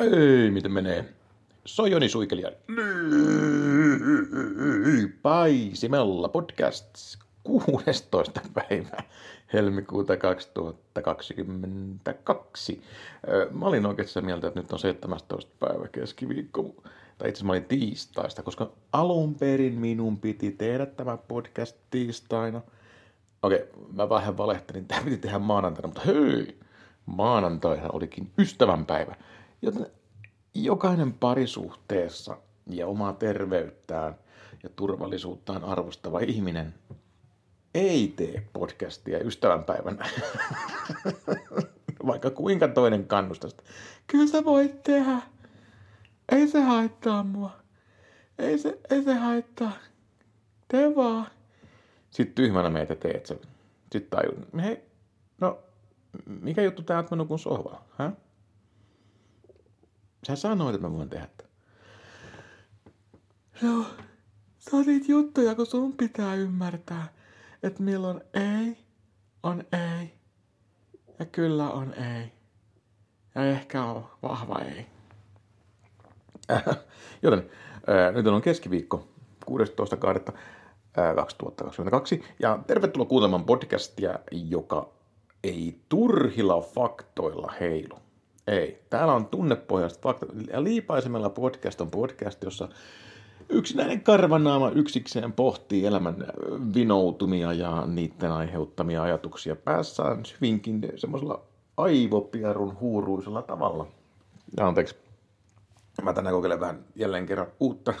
Ei, miten menee? Soi Joni Suikelija. Paisimella podcasts 16. päivä helmikuuta 2022. Mä olin oikeastaan mieltä, että nyt on 17. päivä keskiviikko, tai itse asiassa mä olin tiistaista, koska alun perin minun piti tehdä tämä podcast tiistaina. Okei, mä vähän valehtelin, tämä piti tehdä maanantaina, mutta hei, maanantaihan olikin ystävänpäivä. Joten jokainen parisuhteessa ja omaa terveyttään ja turvallisuuttaan arvostava ihminen ei tee podcastia ystävänpäivänä. Vaikka kuinka toinen kannustasta. Kyllä sä voit tehdä. Ei se haittaa mua. Ei se, ei se haittaa. Tee vaan. Sitten tyhmänä meitä teet sen. Sitten tajun, hei, no, mikä juttu tää että mä nukun sohvalla, hä? Sä sanoit, että mä voin tehdä tämän. No, se on niitä juttuja, kun sun pitää ymmärtää, että milloin ei on ei ja kyllä on ei. Ja ehkä on vahva ei. Joten ää, nyt on keskiviikko 16.2.2022 ja tervetuloa kuuntelemaan podcastia, joka ei turhilla faktoilla heilu. Ei. Täällä on tunnepohjaiset. Ja Liipaisemella podcast on podcast, jossa yksinäinen karvanaama yksikseen pohtii elämän vinoutumia ja niiden aiheuttamia ajatuksia päässään hyvinkin semmoisella aivopierun huuruisella tavalla. Ja anteeksi, mä tänään kokeilen vähän jälleen kerran uutta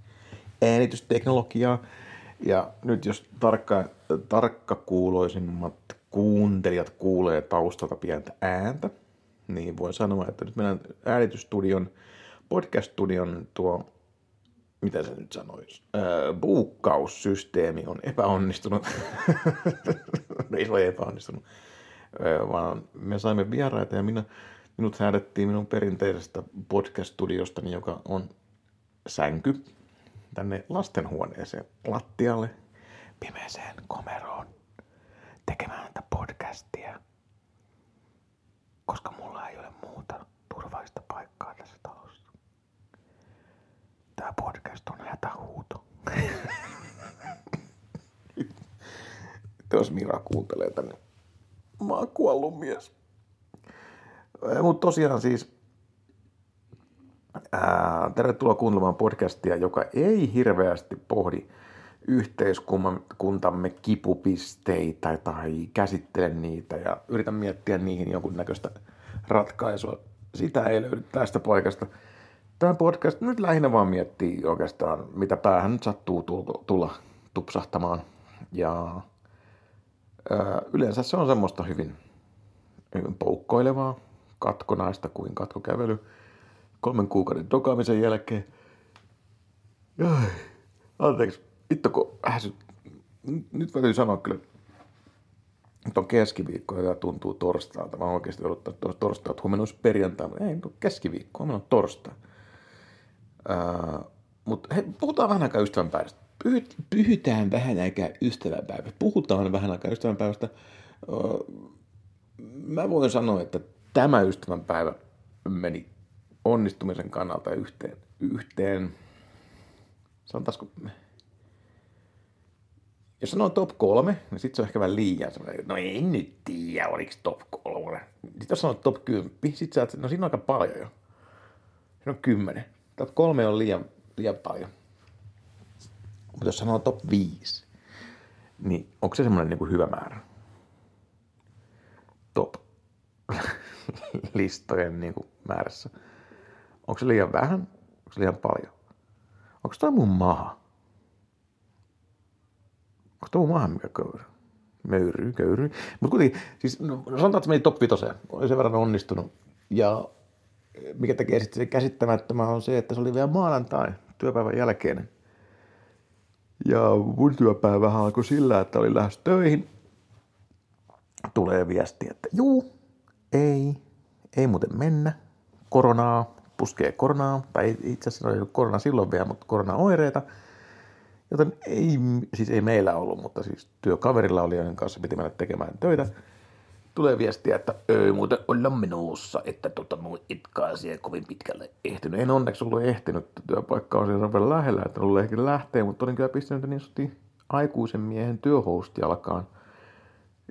äänitysteknologiaa. Ja nyt jos tarkka, tarkkakuuloisimmat kuuntelijat kuulee taustalta pientä ääntä, niin voin sanoa, että nyt meidän äänitystudion, podcast-studion tuo, mitä se nyt sanoisi, ää, buukkaussysteemi on epäonnistunut. Ei se ole epäonnistunut, ää, vaan me saimme vieraita ja minä, minut häädettiin minun perinteisestä podcast-studiostani, joka on sänky, tänne lastenhuoneeseen lattialle pimeeseen komeroon tekemään tätä podcastia koska mulla ei ole muuta turvallista paikkaa tässä talossa. Tämä podcast on hätähuuto. Jos Mira kuuntelee tänne. Mä oon kuollut mies. Mutta tosiaan siis ää, tervetuloa kuuntelemaan podcastia, joka ei hirveästi pohdi yhteiskuntamme kipupisteitä tai käsittele niitä ja yritän miettiä niihin jonkunnäköistä ratkaisua. Sitä ei löydy tästä paikasta. Tämä podcast nyt lähinnä vaan miettii oikeastaan, mitä päähän nyt sattuu tulla tupsahtamaan. Ja yleensä se on semmoista hyvin, hyvin poukkoilevaa, katkonaista kuin katkokävely kolmen kuukauden dokaamisen jälkeen. Ai, anteeksi, vittu kun äsy, nyt täytyy sanoa kyllä, että on keskiviikko ja tuntuu torstailta. Mä oikeasti odottaa tuossa torstai, että huomenna olisi perjantai, mutta ei, nyt on keskiviikko, huomenna on torstai. Uh, mutta hei, puhutaan vähän aikaa ystävänpäivästä. Pyhy, pyhytään vähän aikaa ystävänpäivästä. Puhutaan vähän aikaa ystävänpäivästä. Uh, mä voin sanoa, että tämä ystävänpäivä meni onnistumisen kannalta yhteen, yhteen sanotaanko jos sanoo top kolme, niin sitten se on ehkä vähän liian semmoinen, no en nyt tiedä, oliko top kolme. Sitten jos sanoo top 10, sitten sä no siinä on aika paljon jo. Siinä on kymmenen. Top kolme on liian, liian paljon. Mutta jos sanoo top 5, niin onko se semmoinen niin hyvä määrä? Top listojen niin kuin määrässä. Onko se liian vähän? Onko se liian paljon? Onko tämä mun maha? Onko tuo maahan köyry? Möyry, köyry. Mutta kuitenkin, siis no, sanotaan, että meni top 5. Oli sen verran onnistunut. Ja mikä tekee sitten se käsittämättömän on se, että se oli vielä maanantai työpäivän jälkeen. Ja mun työpäivä alkoi sillä, että oli lähes töihin. Tulee viesti, että juu, ei, ei muuten mennä. Koronaa, puskee koronaa, tai itse asiassa oli korona silloin vielä, mutta koronaoireita – Joten ei, siis ei meillä ollut, mutta siis työkaverilla oli, joiden kanssa piti mennä tekemään töitä. tulee viestiä, että ei muuten olla menossa, että tota mun itkaa asia kovin pitkälle ehtinyt. En onneksi ollut ehtinyt, työpaikka on siinä vielä lähellä, että ollut ehkä lähteä, mutta olin kyllä pistänyt niin sanotusti aikuisen miehen työhosti alkaan.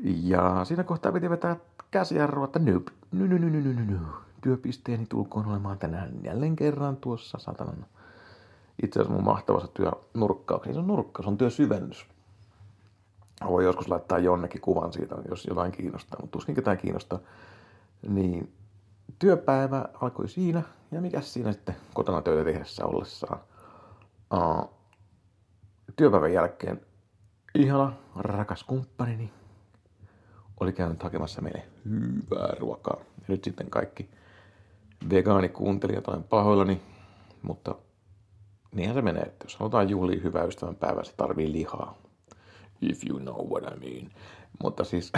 Ja siinä kohtaa piti vetää käsijarrua, että nyp, ny, ny, ny, ny, ny, ny, ny. Työpisteeni tulkoon olemaan tänään jälleen kerran tuossa satanan. Itse asiassa mun mahtavassa työnurkkauksessa, se on nurkkaus, on työsyvennys voi joskus laittaa jonnekin kuvan siitä, jos jotain kiinnostaa, mutta tuskin ketään kiinnostaa. Niin työpäivä alkoi siinä, ja mikä siinä sitten kotona töitä tehdessä ollessaan. Uh, työpäivän jälkeen ihana, rakas kumppanini oli käynyt hakemassa meille hyvää ruokaa. Ja nyt sitten kaikki vegaanikuuntelijat olen pahoillani, mutta niinhän se menee, että jos halutaan juhlia hyvää ystävän päivää, se tarvii lihaa if you know what I mean. Mutta siis,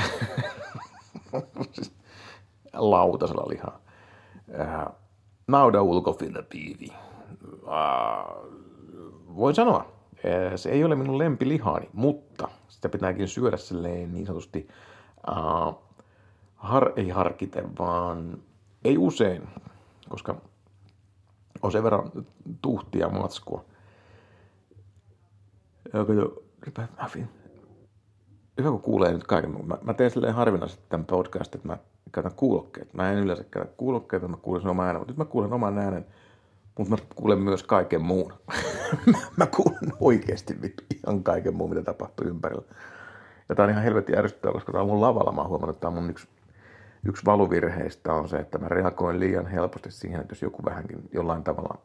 siis lautasella lihaa. Äh, nauda ulkofilatiivi. Äh, voin sanoa, äh, se ei ole minun lempilihaani, mutta sitä pitääkin syödä silleen niin sanotusti äh, har, ei harkiten, vaan ei usein, koska on sen verran tuhtia matskua. Ja kato, hyvä kun kuulee nyt kaiken. Mä, mä teen silleen harvinaisesti tämän podcast, että mä käytän kuulokkeet. Mä en yleensä käytä kuulokkeita, mä kuulen sen oman äänen, mutta nyt mä kuulen oman äänen, mutta mä kuulen myös kaiken muun. mä kuulen oikeasti ihan kaiken muun, mitä tapahtuu ympärillä. Ja tää on ihan helvetin ärsyttävää, koska tää on mun lavalla. Mä oon huomannut, että tää on mun yksi, yksi valuvirheistä on se, että mä reagoin liian helposti siihen, että jos joku vähänkin jollain tavalla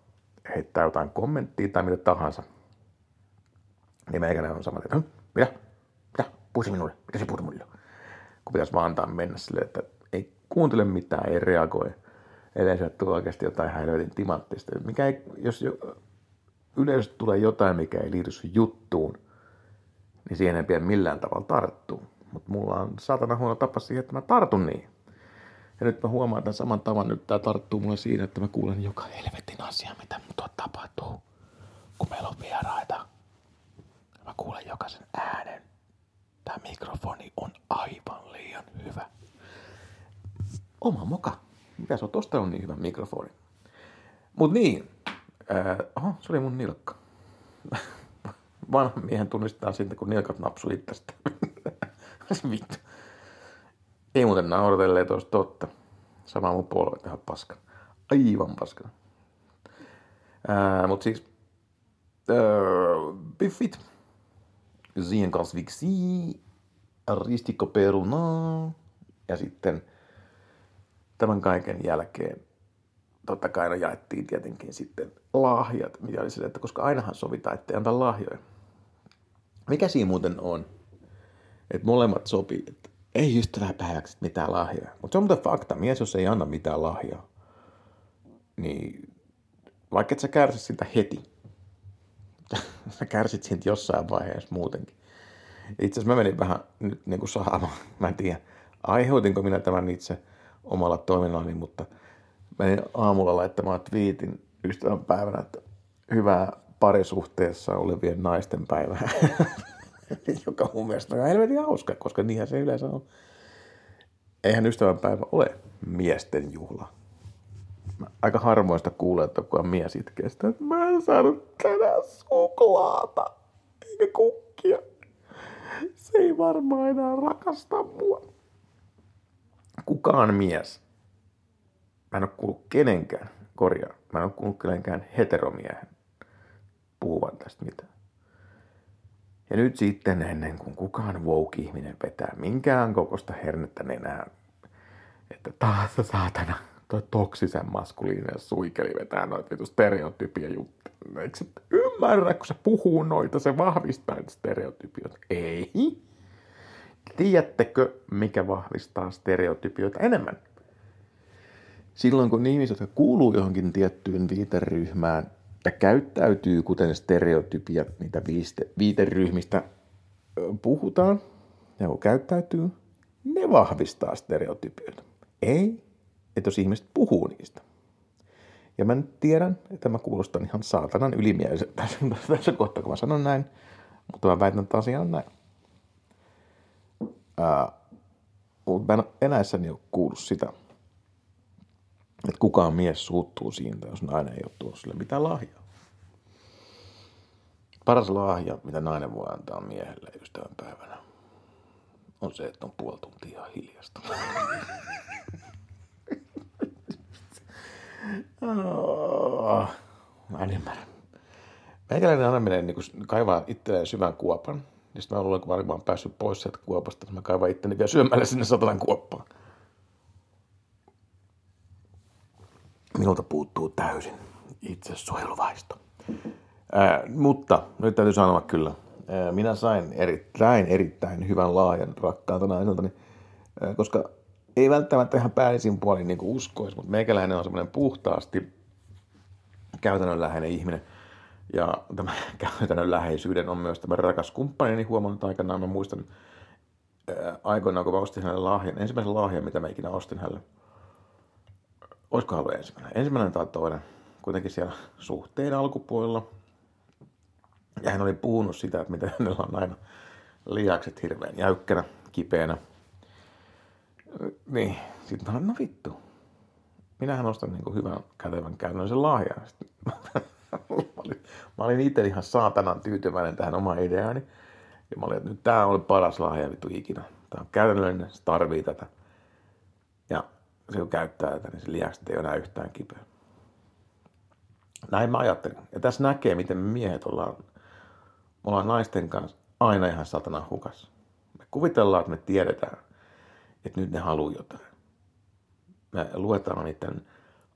heittää jotain kommenttia tai mitä tahansa, niin meikäläinen on sama, että mitä? puhuisi minulle, mitä se puhuu mulle? Kun pitäisi vaan antaa mennä silleen, että ei kuuntele mitään, ei reagoi, ellei se tule oikeasti jotain helvetin timanttista. Mikä ei, jos jo, yleisesti tulee jotain, mikä ei liity sun juttuun, niin siihen ei pidä millään tavalla tarttua. Mutta mulla on saatana huono tapa siihen, että mä tartun niin. Ja nyt mä huomaan tämän saman tavan, nyt tää tarttuu mulle siinä, että mä kuulen joka helvetin asia, mitä mun tapahtuu, kun meillä on vieraita. Mä kuulen jokaisen äänen. Tämä mikrofoni on aivan liian hyvä. Oma moka. Mikä se on? Tosta on niin hyvä mikrofoni. Mut niin. Äh, oho, se oli mun nilkka. Vanha miehen tunnistetaan sitten, kun nilkat napsu itsestä. Vittu. Ei muuten nauratelleet olisi totta. Sama mun polve tähän paskan. Aivan paskan. Äh, mut siis... Biffit siihen kanssa viksi, ristikko peruna ja sitten tämän kaiken jälkeen totta kai no jaettiin tietenkin sitten lahjat, mikä oli sille, että koska ainahan sovitaan, ettei anta lahjoja. Mikä siinä muuten on? Että molemmat sopii, että ei ystäväpäiväksi mitään lahjoja. Mutta se on muuten fakta, mies jos ei anna mitään lahjaa, niin vaikka et sä kärsi sitä heti, sä kärsit siitä jossain vaiheessa muutenkin. Itse asiassa mä menin vähän nyt niin kuin saamaan. Mä en tiedä, aiheutinko minä tämän itse omalla toiminnallani, mutta menin aamulla laittamaan twiitin ystävän päivänä, että hyvää parisuhteessa olevien naisten päivää. joka mun mielestä on helvetin hauska, koska niinhän se yleensä on. Eihän ystävänpäivä ole miesten juhla mä aika harmoista kuulee, että kun on mies itkee sitä, että mä en saanut tänään suklaata eikä kukkia. Se ei varmaan enää rakasta mua. Kukaan mies, mä en ole kuullut kenenkään, korjaa, mä en ole kuullut kenenkään heteromiehen puhuvan tästä mitään. Ja nyt sitten ennen kuin kukaan woke-ihminen vetää minkään kokosta hernettä nenään, että taas saatana, toi toksisen maskuliininen suikeli vetää noita vitu stereotypia juttuja. Eikö ymmärrä, kun se puhuu noita, se vahvistaa niitä stereotypioita? Ei. Tiedättekö, mikä vahvistaa stereotypioita enemmän? Silloin kun ihmiset, jotka kuuluu johonkin tiettyyn viiteryhmään ja käyttäytyy kuten stereotypiat, niitä viiteryhmistä puhutaan, ja kun käyttäytyy, ne vahvistaa stereotypioita. Ei että jos ihmiset puhuu niistä. Ja mä nyt tiedän, että mä kuulostan ihan saatanan ylimieliseltä tässä, tässä kohtaa, kun mä sanon näin, mutta mä väitän, että asia on näin. Ää, Mutta mä en eläessäni ole kuullut sitä, että kukaan mies suuttuu siitä, jos nainen ei ole tuossa sille mitään lahjaa. Paras lahja, mitä nainen voi antaa miehelle ystävänpäivänä, on se, että on puoli tuntia hiljasta. oh, mä en ymmärrä. Meikäläinen aina menee niin kaivaa itselleen syvän kuopan. Ja sitten mä luulen, kun mä olin päässyt pois sieltä kuopasta, niin mä kaivan itteni vielä syömällä sinne satanan kuoppaan. Minulta puuttuu täysin itsesuojeluvaisto. Ää, mutta nyt täytyy sanoa kyllä, ää, minä sain erittäin, erittäin hyvän laajan rakkaalta naiseltani, ää, koska ei välttämättä ihan päällisin puolin niin uskoisi, mutta meikäläinen on semmoinen puhtaasti käytännönläheinen ihminen. Ja tämä käytännönläheisyyden on myös tämä rakas kumppanini huomannut aikanaan. Mä muistan ää, aikoinaan, kun mä ostin hänelle lahjan, ensimmäisen lahjan, mitä mä ikinä ostin hänelle. Olisiko ollut ensimmäinen? Ensimmäinen tai toinen. Kuitenkin siellä suhteen alkupuolella – ja hän oli puhunut sitä, että miten hänellä on aina lihakset hirveän jäykkänä, kipeänä. Niin, sitten mä sanoin, no vittu. Minähän ostan niin kuin hyvän kätevän käynnöllisen lahjan. mä olin, mä olin itse ihan saatanan tyytyväinen tähän omaan ideaani. Ja mä olin, että nyt tää on paras lahja vittu ikinä. Tää on käytännöllinen, se tarvii tätä. Ja se kun käyttää tätä, niin se lihakset ei ole enää yhtään kipeä. Näin mä ajattelin. Ja tässä näkee, miten me miehet ollaan me ollaan naisten kanssa aina ihan satana hukas. Me kuvitellaan, että me tiedetään, että nyt ne haluaa jotain. Me luetaan niiden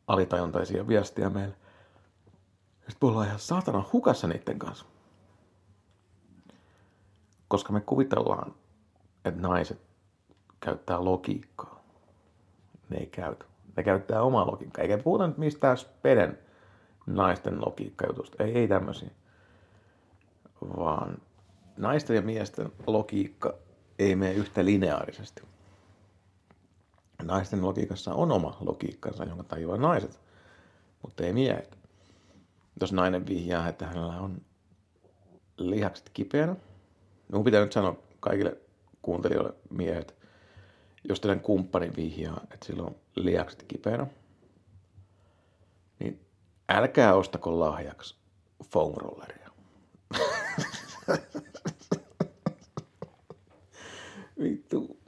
alitajuntaisia viestiä meille. Sitten me ollaan ihan saatana hukassa niiden kanssa. Koska me kuvitellaan, että naiset käyttää logiikkaa. Ne ei käytä. Ne käyttää omaa logiikkaa. Eikä puhuta nyt mistään speden naisten logiikkajutusta. Ei, ei tämmöisiä vaan naisten ja miesten logiikka ei mene yhtä lineaarisesti. Naisten logiikassa on oma logiikkansa, jonka tajuaa naiset, mutta ei miehet. Jos nainen vihjaa, että hänellä on lihakset kipeänä, minun pitää nyt sanoa kaikille kuuntelijoille miehet, jos teidän kumppani vihjaa, että sillä on lihakset kipeänä, niin älkää ostako lahjaksi foam rolleria. Vittu.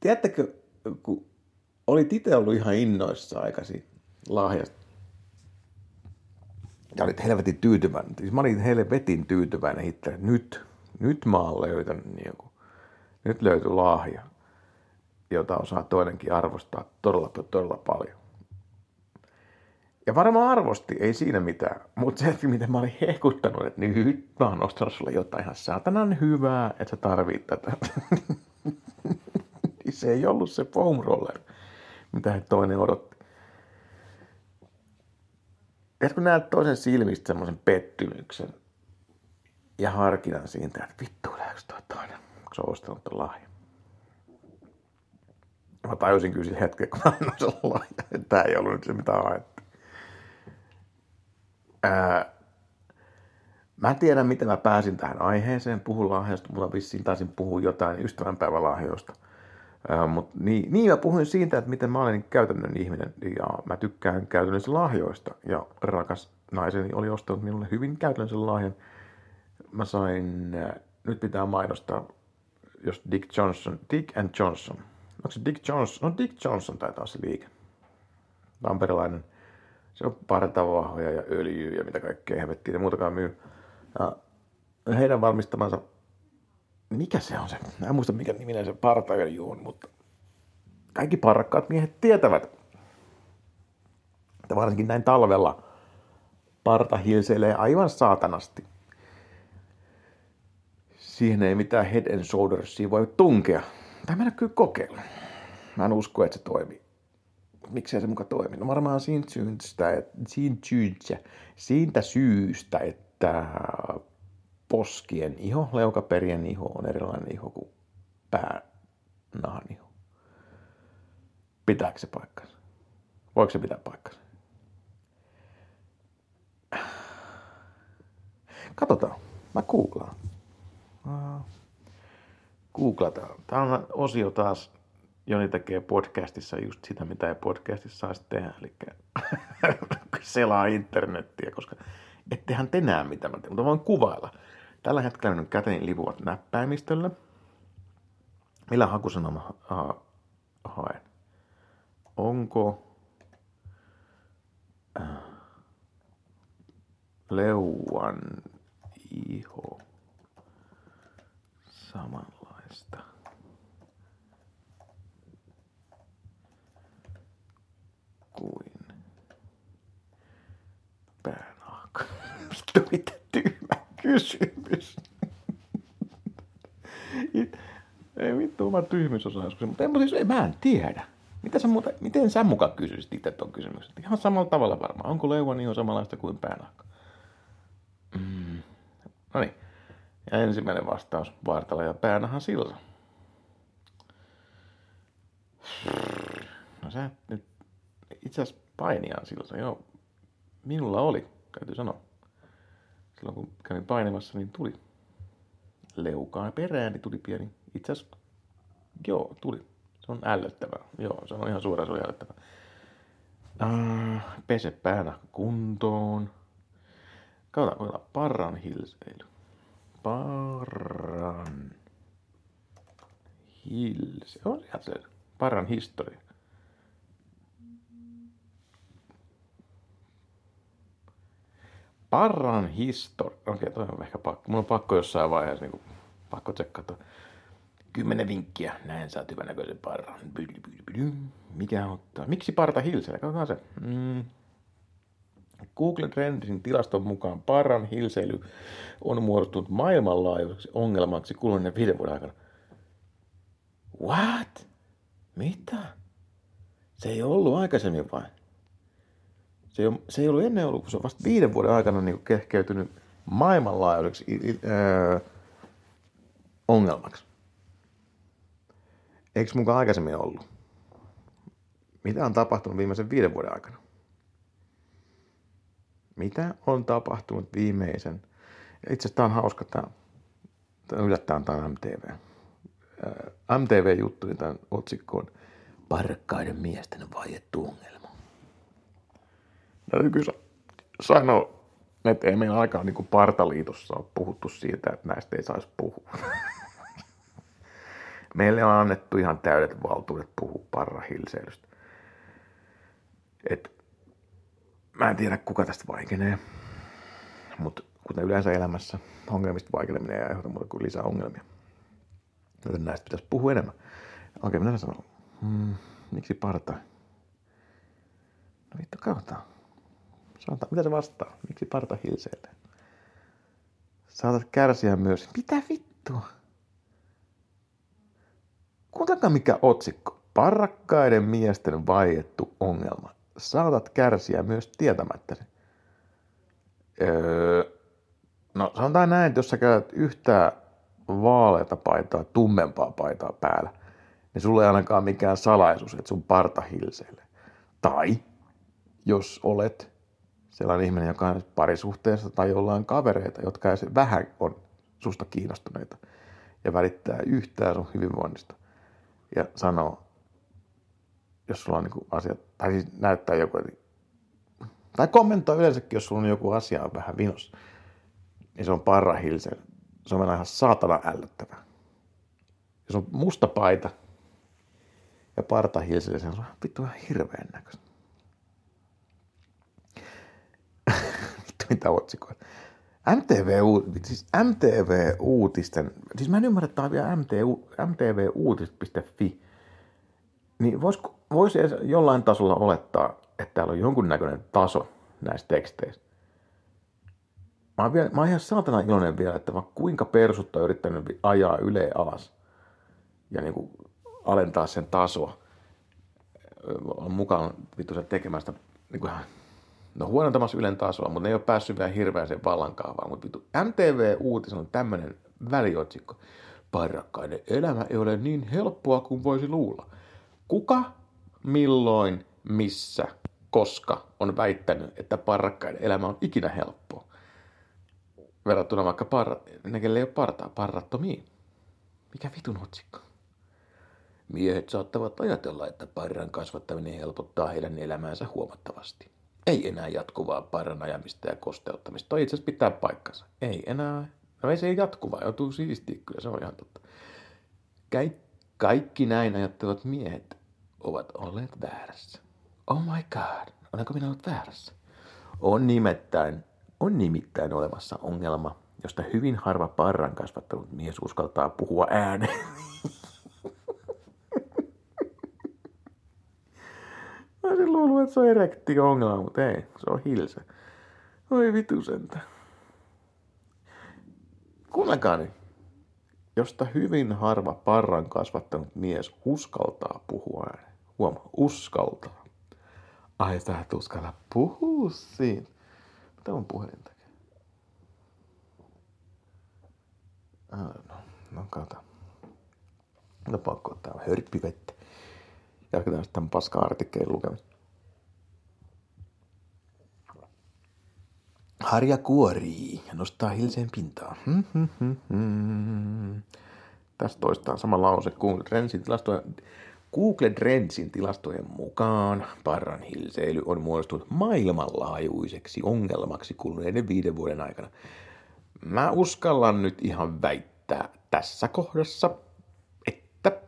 Tiedättekö, kun olit itse ollut ihan innoissa aikaisin lahjasta. Ja olit helvetin tyytyväinen. Siis mä olin helvetin tyytyväinen itse. Nyt, nyt mä oon löytänyt niin kuin, nyt löytyi lahja, jota osaa toinenkin arvostaa todella, todella paljon. Ja varmaan arvosti, ei siinä mitään. Mutta se, että miten mä olin hehkuttanut, että nyt mä oon ostanut sulle jotain ihan saatanan hyvää, että sä tarvit tätä. niin se ei ollut se foam roller, mitä toinen odotti. Ja kun näet toisen silmistä semmoisen pettymyksen ja harkinnan siitä, että vittu, toi toinen, se on ostanut ton lahjan. Mä tajusin kyllä sillä hetkellä, kun mä annoin sen lahjan, että tää ei ollut nyt se, mitä haettiin. Ää, mä en tiedä, miten mä pääsin tähän aiheeseen. Puhun lahjoista, mutta vissiin taisin puhua jotain ystävänpäivälahjoista. Mutta niin, niin, mä puhuin siitä, että miten mä olen käytännön ihminen ja mä tykkään käytännössä lahjoista. Ja rakas naiseni oli ostanut minulle hyvin käytännöllisen lahjan. Mä sain, nyt pitää mainostaa, jos Dick Johnson, Dick and Johnson. Onko se Dick Johnson? No Dick Johnson taitaa se liike. Tamperilainen se on partavahvoja ja öljyä ja mitä kaikkea hevettiä ja muutakaan myy. Ja heidän valmistamansa, mikä se on se, mä en muista mikä niminen se partaöljy on, mutta kaikki parrakkaat miehet tietävät, että varsinkin näin talvella parta hilseilee aivan saatanasti. Siihen ei mitään head and shouldersia voi tunkea. Tai mennä kyllä kokeilla. Mä en usko, että se toimii miksei se muka toimi? No varmaan siitä syystä, siitä syystä, siitä syystä, että poskien iho, leukaperien iho on erilainen iho kuin päänahan iho. Pitääkö se paikkansa? Voiko se pitää paikkansa? Katsotaan. Mä googlaan. Googlataan. Tämä on osio taas, Joni tekee podcastissa just sitä, mitä ei podcastissa saisi tehdä, eli selaa internettiä, koska ettehän te näe mitä mä teen, mutta voin kuvailla. Tällä hetkellä nyt käteni lipuvat näppäimistöllä. Millä hakusana mä ha- haen? Onko äh, leuan iho samanlaista? kuin päänahka. Vittu, mitä tyhmä kysymys. Ei vittu, vaan tyhmyys osaa joskus. Mutta en, siis, mä en tiedä. Mitä sä muuta, miten sä mukaan kysyisit itse tuon kysymyksen? Ihan samalla tavalla varmaan. Onko leuan niin samanlaista kuin päänahka? Mm. No niin. Ja ensimmäinen vastaus, Vartala ja Päänahan Silsa. No sä nyt itse asiassa painiaan Silsa, joo. Minulla oli, täytyy sanoa. Silloin kun kävin painimassa, niin tuli leukaa perään, niin tuli pieni. Itse asiassa, joo, tuli. Se on ällöttävää. Joo, se on ihan suoraan se on ällöttävää. Äh, pese päänä kuntoon. Katsotaan, parran hilseily. Parran hilse. On se. Parran historia. Parran historia. Okei, toi on ehkä pakko. Mun on pakko jossain vaiheessa niin kuin, pakko tsekata. Kymmenen vinkkiä. Näin saat hyvän näköisen parran. Mikä ottaa? Miksi parta hilseillä? Katsotaan se. Mm. Google Trendsin tilaston mukaan parran hilseily on muodostunut maailmanlaajuiseksi ongelmaksi kuluneen viiden vuoden aikana. What? Mitä? Se ei ollut aikaisemmin vain. Se ei, se ei ollut ennen ollut, kun se on vasta viiden vuoden aikana niin kehkeytynyt maailmanlaajuiseksi öö, ongelmaksi. Eikö mukaan aikaisemmin ollut? Mitä on tapahtunut viimeisen viiden vuoden aikana? Mitä on tapahtunut viimeisen? Itse asiassa tämä on hauska, tämä, tämä yllättäen tämä MTV. MTV-juttu, niin tämän otsikkoon Parkkaiden miesten vaiettu ongelma. Täytyy kyllä sanoa, että ei meillä aikaan niin Partaliitossa ole puhuttu siitä, että näistä ei saisi puhua. Meille on annettu ihan täydet valtuudet puhua parrahilseilystä. Et, mä en tiedä, kuka tästä vaikenee, mutta kuten yleensä elämässä, ongelmista vaikeneminen ei aiheuta muuta kuin lisää ongelmia. Joten näistä pitäisi puhua enemmän. Okei, mitä sanoa? Hmm, miksi parta? No vittu, katsotaan. Sanotaan, mitä se vastaa? Miksi parta hilseilee? Saatat kärsiä myös. Mitä vittua? Kuuntelkaa mikä otsikko. Parrakkaiden miesten vaiettu ongelma. Saatat kärsiä myös tietämättäsi. Öö, no sanotaan näin, että jos sä käytät yhtään vaaleita paitaa, tummempaa paitaa päällä, niin sulla ei ainakaan mikään salaisuus, että sun parta hilseilee. Tai jos olet sellainen ihminen, joka on parisuhteessa tai jollain kavereita, jotka ei vähän on susta kiinnostuneita ja välittää yhtään sun hyvinvoinnista ja sanoo, jos sulla on niin asiat, tai siis näyttää joku, tai kommentoi yleensäkin, jos sulla on joku asia on vähän vinos, niin se on parra hilse. Se on ihan saatana ällöttävä. Jos on musta paita ja parta hilse, se on vittu ihan hirveän näköistä. vittu mitä otsikoita. MTV, siis MTV-uutisten, siis mä en ymmärrä, että tämä on vielä MTV-uutiset.fi, niin voisi vois jollain tasolla olettaa, että täällä on jonkunnäköinen taso näissä teksteissä. Mä oon, vielä, mä oon ihan saatana iloinen vielä, että vaikka kuinka persutta on yrittänyt ajaa yle alas ja niin kuin alentaa sen tasoa, on mukaan vittu sen tekemästä niin kuin no huonontamassa Ylen tasoa, mutta ne ei ole päässyt vielä hirveän sen vallankaavaan. Mutta vittu, MTV-uutis on tämmöinen väliotsikko. Parrakkaiden elämä ei ole niin helppoa kuin voisi luulla. Kuka, milloin, missä, koska on väittänyt, että parrakkaiden elämä on ikinä helppoa? Verrattuna vaikka parra, ne, ei ole partaa, parrattomiin. Mikä vitun otsikko? Miehet saattavat ajatella, että parran kasvattaminen helpottaa heidän elämäänsä huomattavasti. Ei enää jatkuvaa parran ajamista ja kosteuttamista. Toi itse asiassa pitää paikkansa. Ei enää. No ei se jatkuvaa, joutuu siistiä kyllä, se on ihan totta. Kaikki näin ajattelevat miehet ovat olleet väärässä. Oh my god, olenko minä ollut väärässä? On nimittäin, on nimittäin olemassa ongelma, josta hyvin harva parran kasvattanut mies uskaltaa puhua ääneen. Mä olisin luullut, että se on erektio-ongelma, mutta ei, se on hilse. Oi vitu sentä. Kuunnelkaa nyt. Josta hyvin harva parran kasvattanut mies uskaltaa puhua ääneen. Huoma, uskaltaa. Ai sä et uskalla puhua siinä. Mitä on puhelin tekee? No, no kato. No pakko ottaa hörppivettä. Jatketaan sitten tämän paska-artikkelin lukemista. Harja kuorii ja nostaa hilseen pintaa. Hmm, hmm, hmm, hmm. Tästä toistaan sama lause. Google Trendsin tilastojen, Google Trendsin tilastojen mukaan parran hilseily on muodostunut maailmanlaajuiseksi ongelmaksi kuluneiden viiden vuoden aikana. Mä uskallan nyt ihan väittää tässä kohdassa, että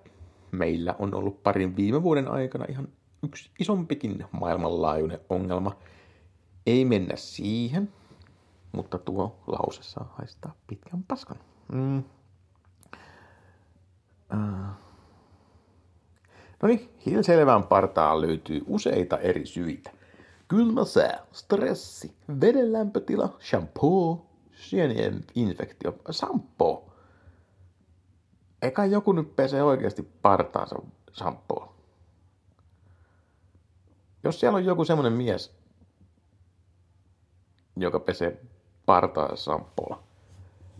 meillä on ollut parin viime vuoden aikana ihan yksi isompikin maailmanlaajuinen ongelma. Ei mennä siihen, mutta tuo lause saa haistaa pitkän paskan. Mm. Uh. No niin, hilselevään partaan löytyy useita eri syitä. Kylmä sää, stressi, veden lämpötila, shampoo, sienien infektio, sampo. Eikä joku nyt pesee oikeasti partaansa shampoo. Jos siellä on joku semmonen mies, joka pesee partaa sampoolla.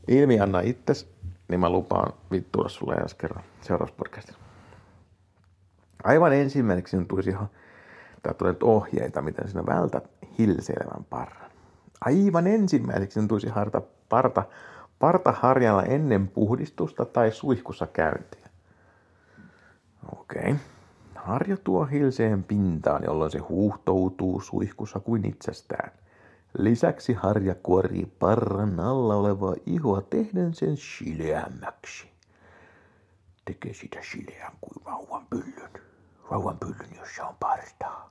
Ilmi anna itses, niin mä lupaan vittuilla sulle ensi kerran seuraavassa podcastissa. Aivan ensimmäiseksi on tulisi ihan, tää tulee ohjeita, miten sinä vältät hilseilevän parran. Aivan ensimmäiseksi on tulisi harta parta, parta harjalla ennen puhdistusta tai suihkussa käyntiä. Okei. Okay. Harja tuo hilseen pintaan, jolloin se huuhtoutuu suihkussa kuin itsestään. Lisäksi harja kuorii parran alla olevaa ihoa tehden sen sileämmäksi. Tekee sitä sileän kuin vauvan pyllyn. Vauvan pyllyn, jossa on partaa.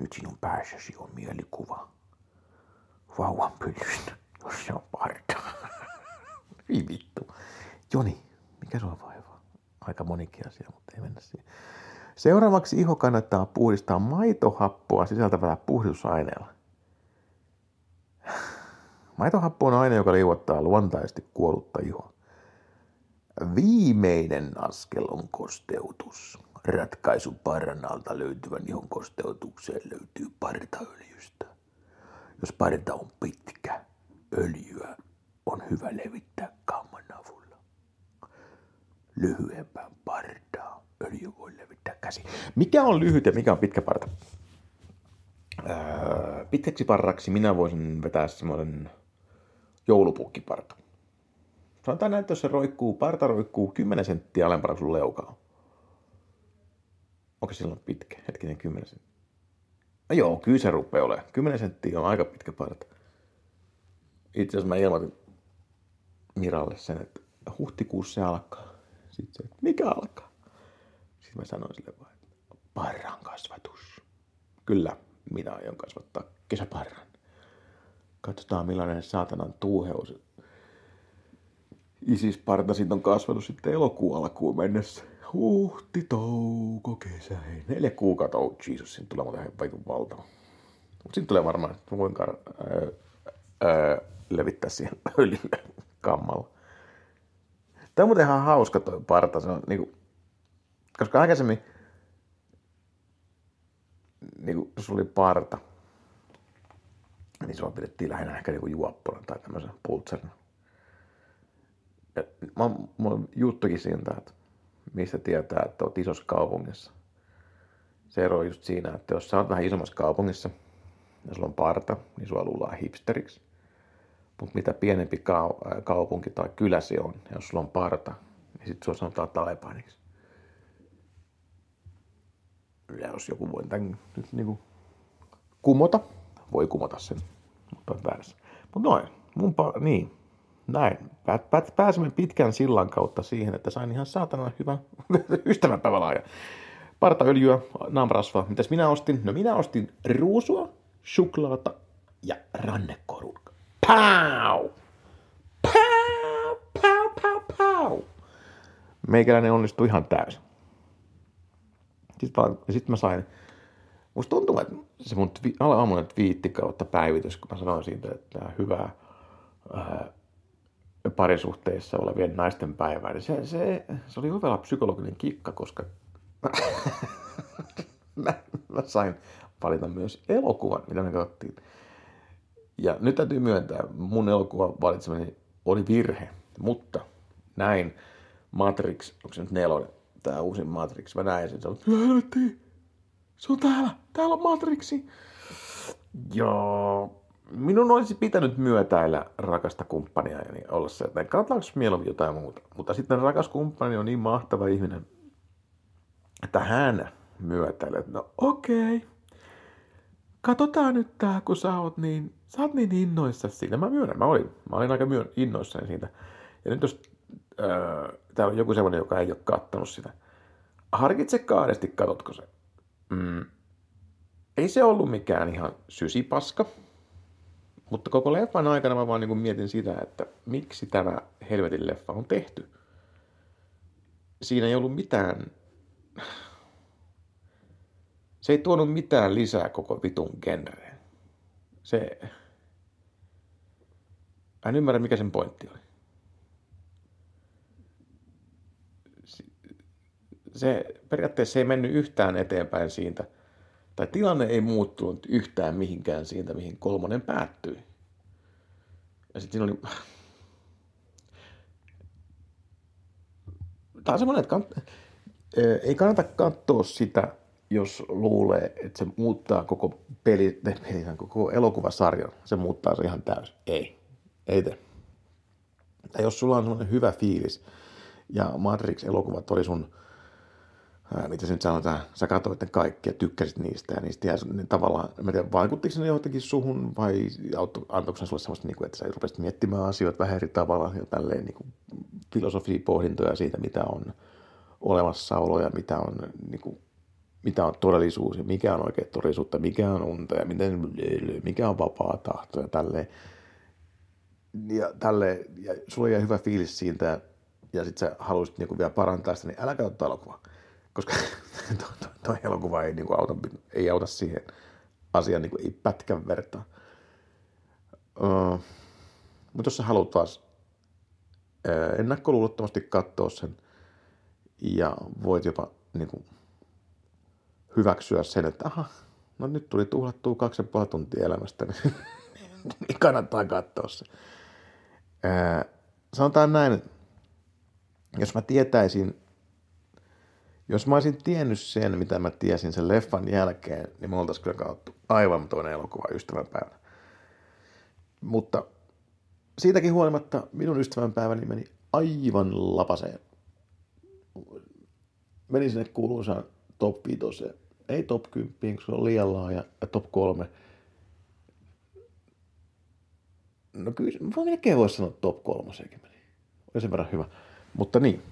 Nyt sinun päässäsi on mielikuva. Vauvan pyllyn, jossa on partaa. Ei vittu. Joni, mikä sua vaivaa? Aika monikin asia, mutta ei mennä siihen. Seuraavaksi iho kannattaa puhdistaa maitohappoa sisältävällä puhdistusaineella. Maitohappo on aine, joka liuottaa luontaisesti kuollutta ihoa. Viimeinen askel on kosteutus. Ratkaisu parran alta löytyvän ihon kosteutukseen löytyy partaöljystä. Jos parta on pitkä, öljyä on hyvä levittää kamman avulla. Lyhyempään partaa öljy voi levittää käsi. Mikä on lyhyt ja mikä on pitkä parta? Öö, pitkäksi parraksi minä voisin vetää semmoisen joulupukkiparta. Sanotaan näin, että jos se roikkuu, parta roikkuu 10 senttiä alempana sun leukaa. Onko silloin pitkä? Hetkinen, 10 senttiä. No joo, kyllä se rupeaa olemaan. 10 senttiä on aika pitkä parta. Itse asiassa mä ilmoitin Miralle sen, että huhtikuussa se alkaa. Sitten se, että mikä alkaa? Sitten mä sanoin sille vaan, että parran kasvatus. Kyllä, minä aion kasvattaa kesäparran. Katsotaan millainen saatanan tuuheus. Isis-parta siitä on kasvanut sitten elokuun alkuun mennessä. Huhti, touko, kesä, hei. Neljä kuukautta, oh Jesus, siinä tulee muuten vaitun valtava. Mutta sitten tulee varmaan, että voin kar- ää, ää, levittää siihen öljylle kammalla. Tämä on muuten ihan hauska toi parta. Se on niinku, koska aikaisemmin, niinku, jos oli parta, niin sua pidettiin lähinnä ehkä niinku juoppona tai tämmöisen pultserina. Ja mä, mulla on juttukin siitä, että mistä tietää, että oot isossa kaupungissa. Se ero on just siinä, että jos sä oot vähän isommassa kaupungissa ja sulla on parta, niin sua luullaan hipsteriksi. Mutta mitä pienempi kau- kaupunki tai kylä se on, jos sulla on parta, niin sitten sua sanotaan talebaniksi. Ja jos joku voi tämän nyt niinku kumota, voi kumota sen, mutta on väärässä. Mutta noin, mun pa- niin, näin. Pääsemme pitkän sillan kautta siihen, että sain ihan saatana hyvän ystävänpäivälaajan. Partaöljyä, naamrasvaa. Mitäs minä ostin? No minä ostin ruusua, suklaata ja rannekorun. Pau! Pau! Pau! Pau! Pau! Meikäläinen onnistui ihan täysin. Sitten, vaan, sitten mä sain, musta tuntuu, että se mun twi, aamunen twiitti kautta päivitys, kun mä sanoin siitä, että hyvää ää, parisuhteissa olevien naisten päivää, niin se, se, se oli hyvä psykologinen kikka, koska mä, mä sain valita myös elokuvan, mitä me katsottiin. Ja nyt täytyy myöntää, mun elokuvan valitseminen oli virhe, mutta näin Matrix, onko se nyt nelonen, tämä uusi Matrix, mä näin sen, se on, se on täällä, täällä on Matrixi. Joo, minun olisi pitänyt myötäillä rakasta kumppania ja niin olla se, että katsotaanko mieluummin jotain muuta. Mutta sitten rakas kumppani on niin mahtava ihminen, että hän myötäilee, että no okei, okay. katsotaan nyt tää, kun sä oot niin, sä oot niin innoissa siitä. Mä myönnän, mä olin, mä olin aika myön, innoissani siitä. Ja nyt jos äh, täällä on joku sellainen, joka ei ole kattanut sitä, harkitse kahdesti, katotko se. Mm. Ei se ollut mikään ihan sysipaska, mutta koko leffan aikana mä vaan niin mietin sitä, että miksi tämä helvetin leffa on tehty. Siinä ei ollut mitään... Se ei tuonut mitään lisää koko vitun genreen. Se... Mä en ymmärrä, mikä sen pointti oli. Se periaatteessa ei mennyt yhtään eteenpäin siitä – tai tilanne ei muuttunut yhtään mihinkään siitä, mihin kolmonen päättyi. Ja sitten siinä oli... Tämä on semmoinen, että kann... ei kannata katsoa sitä, jos luulee, että se muuttaa koko peli, peli koko elokuvasarjan. Se muuttaa se ihan täysin. Ei. Ei tee. Tai jos sulla on semmoinen hyvä fiilis, ja Matrix-elokuvat oli sun ää, mitä se nyt sanotaan, sä katsoit ne kaikki ja tykkäsit niistä ja niistä ja ne tavallaan, mä tiedän, vaikuttiko ne johonkin suhun vai antoiko ne sulle semmoista, niin kuin, että sä rupesit miettimään asioita vähän eri tavalla ja tälleen niin kuin filosofia pohdintoja siitä, mitä on olemassaolo ja mitä on, niin kuin, mitä on todellisuus ja mikä on oikea todellisuutta, mikä on unta ja miten, mikä on vapaa tahto ja tälleen. Ja, tälleen, ja sulla jäi hyvä fiilis siitä ja sit sä haluaisit niin vielä parantaa sitä, niin älä katso elokuvaa koska tuo, elokuva ei, niin kuin auta, ei auta siihen asiaan niin kuin, ei pätkän vertaa. Uh, mutta jos sä haluat taas uh, ennakkoluulottomasti katsoa sen ja voit jopa niin kuin, hyväksyä sen, että aha, no nyt tuli tuhlattua kaksi ja tuntia elämästä, niin, niin kannattaa katsoa se. Uh, sanotaan näin, jos mä tietäisin, jos mä olisin tiennyt sen, mitä mä tiesin sen leffan jälkeen, niin me oltaisiin kyllä kautta aivan toinen elokuva ystävänpäivänä. Mutta siitäkin huolimatta minun ystävänpäiväni meni aivan lapaseen. Meni sinne kuuluisaan top 5, ei top 10, kun se on liian laaja, ja top 3. No kyllä, mä melkein voisi sanoa top 3 sekin meni. Oli sen verran hyvä. Mutta niin,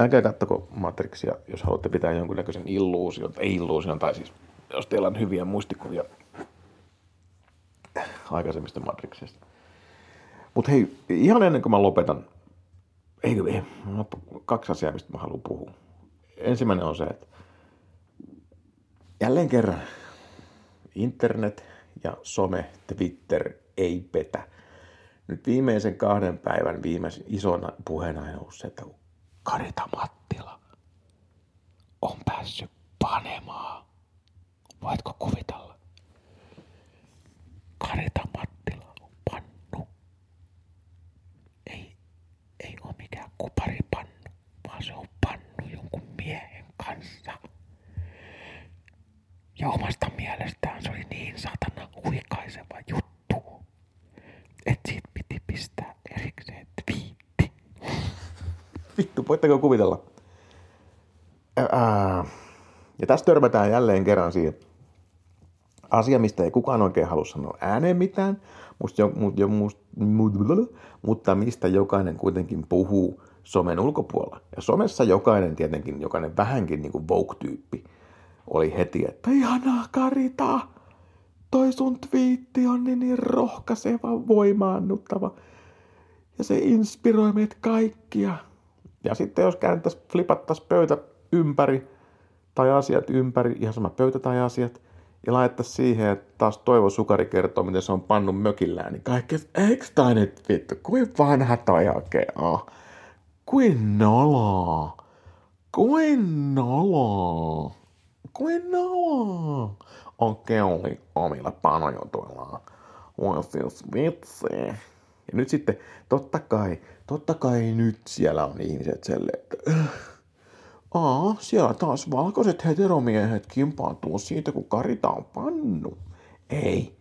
älkää kattoko Matrixia, jos haluatte pitää jonkunnäköisen illuusion, tai illuusion, tai siis jos teillä on hyviä muistikuvia aikaisemmista Matrixista. Mutta hei, ihan ennen kuin mä lopetan, ei, ei, kaksi asiaa, mistä mä haluan puhua. Ensimmäinen on se, että jälleen kerran internet ja some, Twitter ei petä. Nyt viimeisen kahden päivän viimeisen isona puheena on se, että Karita Mattila on päässyt panemaan. Voitko kuvitella? Karita Mattila on pannu. Ei, ei ole mikään kuparipannu, vaan se on pannu jonkun miehen kanssa. Ja omasta mielestään se oli niin satana huikaiseva juttu, että siitä piti voitteko kuvitella? Ja tässä törmätään jälleen kerran siihen asia, mistä ei kukaan oikein halua sanoa ääneen mitään, musta jo, jo, must, mut, mutta mistä jokainen kuitenkin puhuu somen ulkopuolella. Ja somessa jokainen tietenkin, jokainen vähänkin niin Vogue-tyyppi oli heti, että ihanaa Karita, toi sun twiitti on niin, niin rohkaiseva, voimaannuttava. Ja se inspiroi meitä kaikkia. Ja sitten jos kääntäisiin, flipattaisiin pöytä ympäri, tai asiat ympäri, ihan sama pöytä tai asiat, ja laittaisi siihen, että taas Toivo Sukari kertoo, miten se on pannu mökillään, niin kaikki, eikö toi nyt vittu, kuin vanha toi oikein on? Kuin noloa? Kuin noloa? Kuin noloa? On keuli omilla panojutuillaan. Voi siis vitsi. Ja nyt sitten, totta kai, totta kai nyt siellä on ihmiset selleen, että äh, Aa, siellä taas valkoiset heteromiehet kimpautuu siitä, kun Karita on pannu. Ei.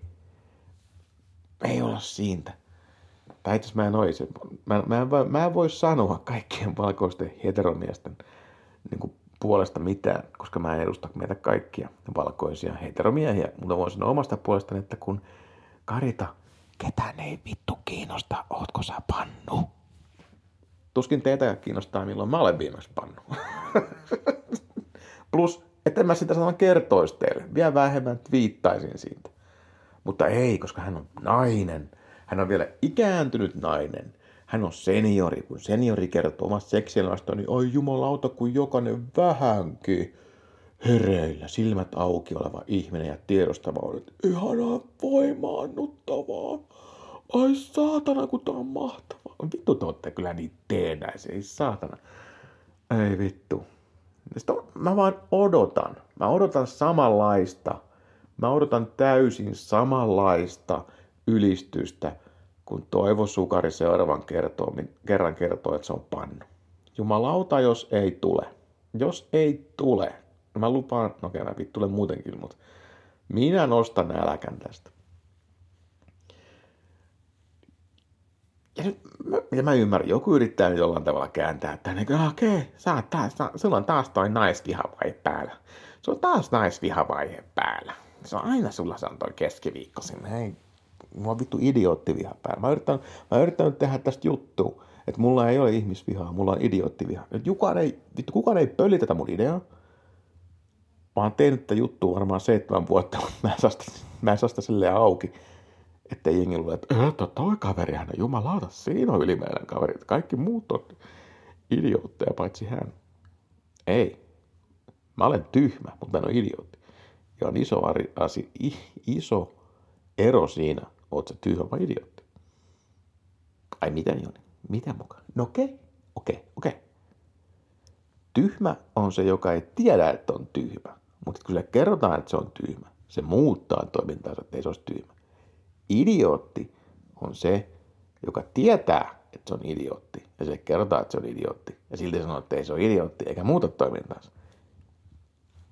Ei olla siitä. Tai itse mä en oisi. Mä, mä, en, mä en voi sanoa kaikkien valkoisten heteromiesten niin kuin puolesta mitään, koska mä en edusta meitä kaikkia valkoisia heteromiehiä. Mutta voin sanoa omasta puolestani, että kun Karita, ketään ei vittu kiinnosta, ootko sä pannu? Tuskin teitä kiinnostaa, milloin mä olen viimeksi pannu. Plus, että mä sitä sanon kertoisi teille. Vielä vähemmän viittaisin siitä. Mutta ei, koska hän on nainen. Hän on vielä ikääntynyt nainen. Hän on seniori. Kun seniori kertoo omasta seksielämästä, niin oi jumalauta, kun jokainen vähänkin hereillä, silmät auki oleva ihminen ja tiedostava on, että ihanaa voimaannuttavaa. Ai saatana, kun tää on mahtavaa. Vittu te ootte kyllä niin teenäisiä, ei saatana. Ei vittu. Sitten mä vaan odotan. Mä odotan samanlaista. Mä odotan täysin samanlaista ylistystä, kun Toivo Sukari seuraavan kertoo, kerran kertoo, että se on pannu. Jumalauta, jos ei tule. Jos ei tule. Mä lupaan, no okei, mä vittu muutenkin, mutta minä nostan nälkän tästä. Ja, mä ymmärrän, joku yrittää nyt jollain tavalla kääntää, että niin, okei, okay, sä oot taas, sulla on taas toi naisvihavaihe päällä. Se on taas naisvihavaihe päällä. Se on aina sulla se on toi keskiviikko sinne. Hei, mulla on vittu idioottiviha päällä. Mä yritän, mä yritän tehdä tästä juttua, että mulla ei ole ihmisvihaa, mulla on idioottiviha. Nyt kukaan ei, vittu, kukaan ei pöli tätä mun ideaa. Mä oon tehnyt tätä juttua varmaan seitsemän vuotta, mutta mä en saa sitä, mä en saa sitä silleen auki että jengi luulee, että, että toi kaverihan on jumalauta, siinä on ylimäinen kaveri, kaikki muut on idiootteja paitsi hän. Ei. Mä olen tyhmä, mutta mä en ole idiootti. Ja on iso, asia, iso ero siinä, oot sä tyhmä vai idiootti. Ai miten Joni? Miten mukaan? No okei, okay. okei, okay. okei. Okay. Tyhmä on se, joka ei tiedä, että on tyhmä. Mutta kun sille kerrotaan, että se on tyhmä, se muuttaa toimintaansa, että ei se olisi tyhmä. Idiootti on se, joka tietää, että se on idiootti, ja se kerrotaan, että se on idiootti, ja silti sanoo, että ei se ole idiootti, eikä muuta toimintaansa.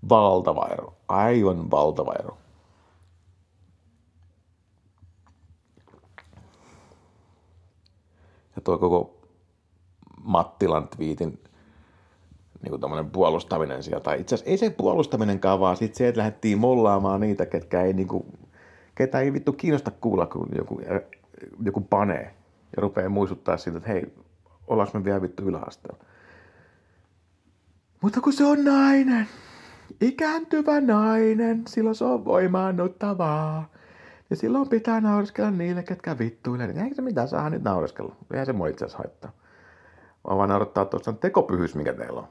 Valtava ero, aivan valtava ero. Ja tuo koko Mattilan twiitin niin kuin puolustaminen sieltä. Itse asiassa ei se puolustaminenkaan, vaan sitten se, että lähdettiin mollaamaan niitä, ketkä ei niin kuin ketä ei vittu kiinnosta kuulla, kun joku, joku panee ja rupeaa muistuttaa siitä, että hei, ollaanko me vielä vittu yläasteella. Mutta kun se on nainen, ikääntyvä nainen, silloin se on voimaannuttavaa. Ja silloin pitää naureskella niille, ketkä vittuilee. Niin eikä se mitään saa nyt naureskella. Eihän se mua itse asiassa haittaa. Vaan vaan naurattaa tuosta tekopyhys, mikä teillä on.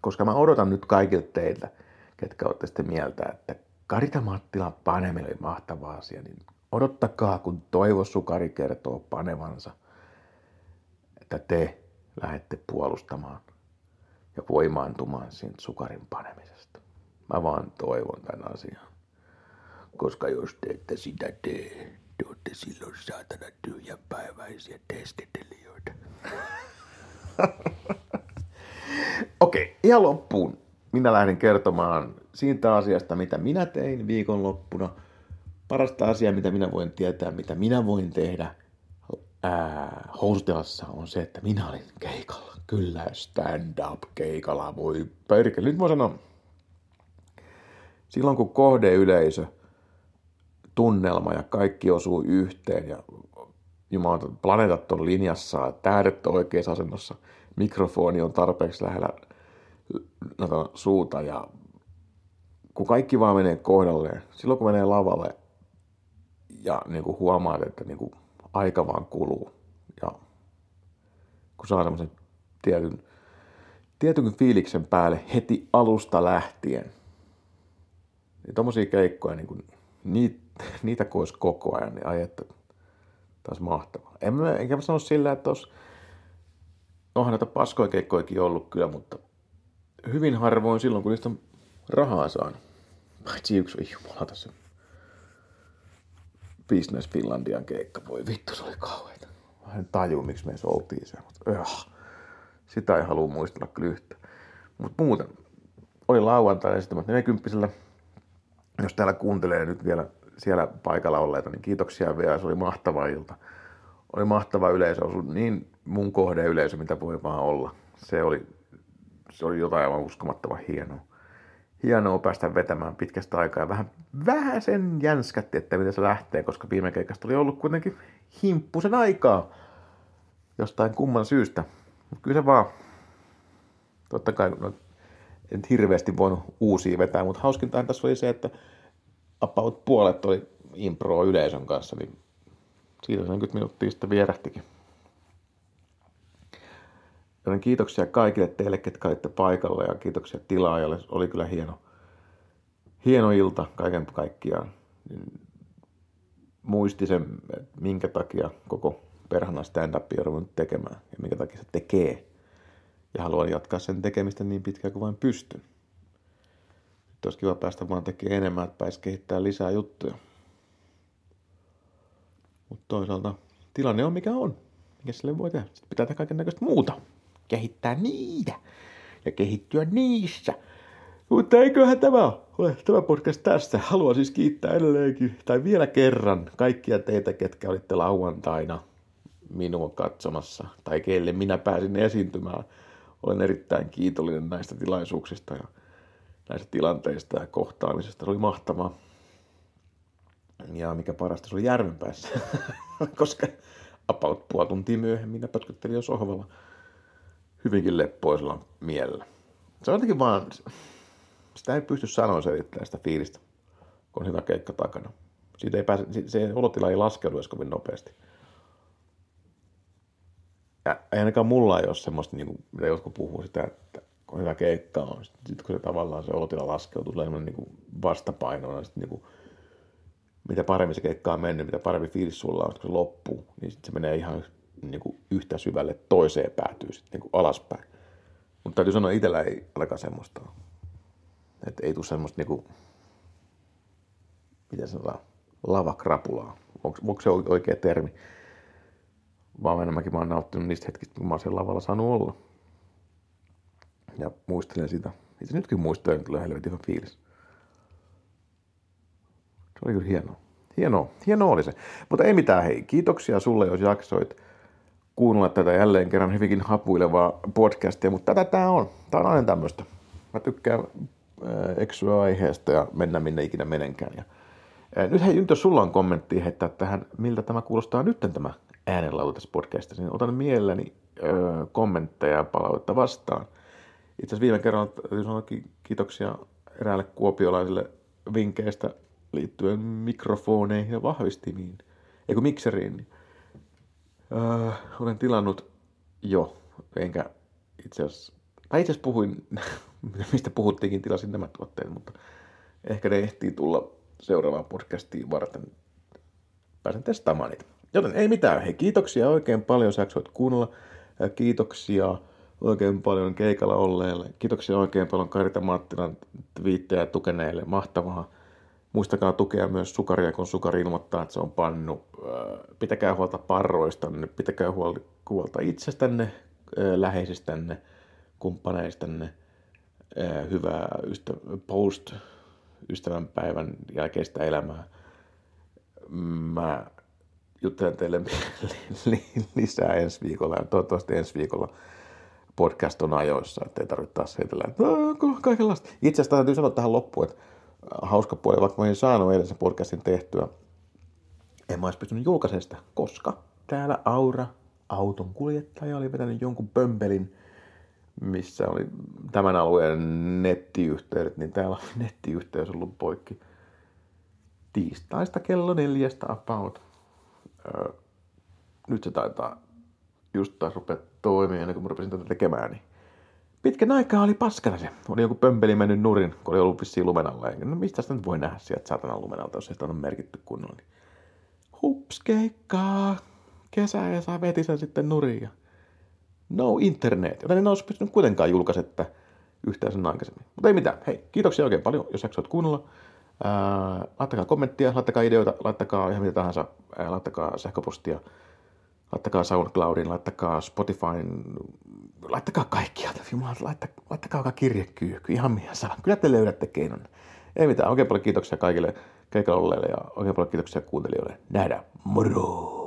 Koska mä odotan nyt kaikilta teiltä, ketkä olette sitten mieltä, että Karita Mattila paneminen oli mahtava asia, niin odottakaa, kun Toivo Sukari kertoo panevansa, että te lähette puolustamaan ja voimaantumaan siitä sukarin panemisesta. Mä vaan toivon tämän asian. Koska jos te ette sitä tee, te olette silloin saatana tyhjänpäiväisiä teeskentelijöitä. Okei, okay, ihan loppuun. Minä lähden kertomaan siitä asiasta, mitä minä tein viikonloppuna. Parasta asiaa, mitä minä voin tietää, mitä minä voin tehdä ää, housutelassa on se, että minä olin keikalla. Kyllä stand-up keikalla, voi perkele. Nyt mä sanon, silloin kun kohdeyleisö, tunnelma ja kaikki osuu yhteen ja Jumala, planeetat on linjassa, tähdet on oikeassa asennossa, mikrofoni on tarpeeksi lähellä suuta ja kun kaikki vaan menee kohdalleen, silloin kun menee lavalle ja niin kuin huomaat, että niin kuin aika vaan kuluu ja kun saa semmoisen tietyn, tietyn fiiliksen päälle heti alusta lähtien, niin tommosia keikkoja, niin kuin, niitä, niitä kun olisi koko ajan, niin ai että taas mahtavaa. En mä, enkä mä sano sillä, että olisi, onhan näitä paskoja keikkoikin ollut kyllä, mutta hyvin harvoin silloin, kun niistä rahaa saanut. Paitsi yksi, oi jumala tässä. Business Finlandian keikka, voi vittu, se oli kauheita. Mä en taju, miksi me oltiin se, mutta öh, sitä ei halua muistella kyllä yhtä. Mutta muuten, oli lauantai esittämät 40 Jos täällä kuuntelee nyt vielä siellä paikalla olleita, niin kiitoksia vielä, se oli mahtava ilta. Oli mahtava yleisö, niin mun kohde yleisö, mitä voi vaan olla. Se oli, se oli jotain aivan uskomattoman hienoa. Hienoa päästä vetämään pitkästä aikaa vähän, vähän sen jänskätti, että miten se lähtee, koska viime keikasta oli ollut kuitenkin himppusen aikaa jostain kumman syystä. Mutta kyllä se vaan, totta kai no, en hirveästi voinut uusia vetää, mutta hauskintahan tässä oli se, että about puolet oli impro yleisön kanssa, niin siitä 40 minuuttia sitten vierähtikin. Joten kiitoksia kaikille teille, ketkä olitte paikalla ja kiitoksia tilaajalle. Oli kyllä hieno, hieno ilta kaiken kaikkiaan. Muisti sen, minkä takia koko perhana stand-up on ruvennut tekemään ja minkä takia se tekee. Ja haluan jatkaa sen tekemistä niin pitkään kuin vain pystyn. Nyt olisi kiva päästä vaan tekemään enemmän, että pääisi kehittää lisää juttuja. Mutta toisaalta tilanne on mikä on. Mikä sille voi tehdä? Sitten pitää tehdä kaiken näköistä muuta. Kehittää niitä. Ja kehittyä niissä. Mutta eiköhän tämä ole tämä podcast tästä. Haluan siis kiittää edelleenkin, tai vielä kerran, kaikkia teitä, ketkä olitte lauantaina minua katsomassa, tai kelle minä pääsin esiintymään. Olen erittäin kiitollinen näistä tilaisuuksista ja näistä tilanteista ja kohtaamisesta. Se oli mahtavaa. Ja mikä parasta, se oli Järvenpäässä, koska about puoli tuntia myöhemmin minä pötköttelin jo sohvalla hyvinkin leppoisella mielellä. Se on jotenkin vaan, sitä ei pysty sanoa selittämään sitä fiilistä, kun on hyvä keikka takana. Siitä ei pääse, se olotila ei laskeudu edes kovin nopeasti. Ja ainakaan mulla ei ole semmoista, niin kuin, mitä jotkut puhuu sitä, että kun hyvä keikka on, sitten kun se tavallaan se olotila laskeutuu, tulee niin kuin vastapainoina, sitten niin kuin, mitä paremmin se keikka on mennyt, mitä paremmin fiilis sulla on, kun se loppuu, niin sitten se menee ihan niin kuin yhtä syvälle toiseen päätyy sitten niin kuin alaspäin. Mutta täytyy sanoa, itsellä ei alkaa semmoista. Että ei tule semmoista niinku, miten sanotaan, lavakrapulaa. Onko, onko se oikea termi? Vaan enemmänkin mä oon nauttinut niistä hetkistä, kun mä oon siellä lavalla saanut olla. Ja muistelen sitä. Itse nytkin muistelen, että tulee helvetin hyvä fiilis. Se oli kyllä hienoa. Hienoa, hienoa oli se. Mutta ei mitään, hei, kiitoksia sulle, jos jaksoit kuunnella tätä jälleen kerran hyvinkin hapuilevaa podcastia, mutta tätä tämä on. Tämä on aina tämmöistä. Mä tykkään eksyä aiheesta ja mennä minne ikinä menenkään. Ja, nyt hei, jos sulla on kommentti heittää tähän, miltä tämä kuulostaa nyt tämä äänenlaulu tässä podcastissa, niin otan mielelläni äh, kommentteja ja palautetta vastaan. Itse asiassa viime kerralla täytyy sanoa kiitoksia eräälle kuopiolaiselle vinkkeistä liittyen mikrofoneihin ja vahvistimiin, eikö mikseriin. Niin, äh, olen tilannut jo, enkä itse asiassa, tai itse puhuin, mistä puhuttiinkin, tilasin nämä tuotteet, mutta ehkä ne ehtii tulla seuraavaan podcastiin varten. Pääsen testaamaan niitä. Joten ei mitään. Hei, kiitoksia oikein paljon, sä kuunnella. Kiitoksia oikein paljon keikalla olleille. Kiitoksia oikein paljon Karita Mattilan twiittejä tukeneille. Mahtavaa. Muistakaa tukea myös sukaria, kun sukari ilmoittaa, että se on pannu. Pitäkää huolta parroistanne, pitäkää huolta itsestänne, läheisistänne, kumppaneistanne. Hyvää ystä, post ystävänpäivän jälkeistä elämää. Mä juttelen teille lisää ensi viikolla ja toivottavasti ensi viikolla podcast on ajoissa, ettei tarvitse taas heitellä, kaikenlaista. Itse asiassa täytyy sanoa tähän loppuun, että hauska puoli, vaikka mä en saanut edellisen podcastin tehtyä, en mä olisi pystynyt julkaisemaan sitä, koska täällä Aura, auton kuljettaja, oli vetänyt jonkun pömpelin, missä oli tämän alueen nettiyhteydet, niin täällä on nettiyhteys ollut poikki tiistaista kello neljästä about. Öö, nyt se taitaa just taas rupea toimia ennen kuin mä rupesin tätä tekemään, niin pitkän aikaa oli paskana se. Oli joku pömpeli mennyt nurin, kun oli ollut vissiin lumen alla. No mistä sitä nyt voi nähdä sieltä saatana lumen alta, jos sitä on merkitty kunnolla. Niin hups, keikkaa. Kesä ja saa veti sen sitten nurin. Ja no internet. Joten en olisi pystynyt kuitenkaan julkaisetta yhtään sen aikaisemmin. Mutta ei mitään. Hei, kiitoksia oikein paljon, jos jaksoit kuunnella. Ää, laittakaa kommenttia, laittakaa ideoita, laittakaa ihan mitä tahansa, ää, laittakaa sähköpostia, laittakaa SoundCloudin, laittakaa Spotifyn, laittakaa kaikkia, Jumala, laittakaa, laittakaa kirjekyyhky, ihan mihin saa. Kyllä te löydätte keinon. Ei mitään, oikein paljon kiitoksia kaikille keikalla ja oikein paljon kiitoksia kuuntelijoille. Nähdään, moro!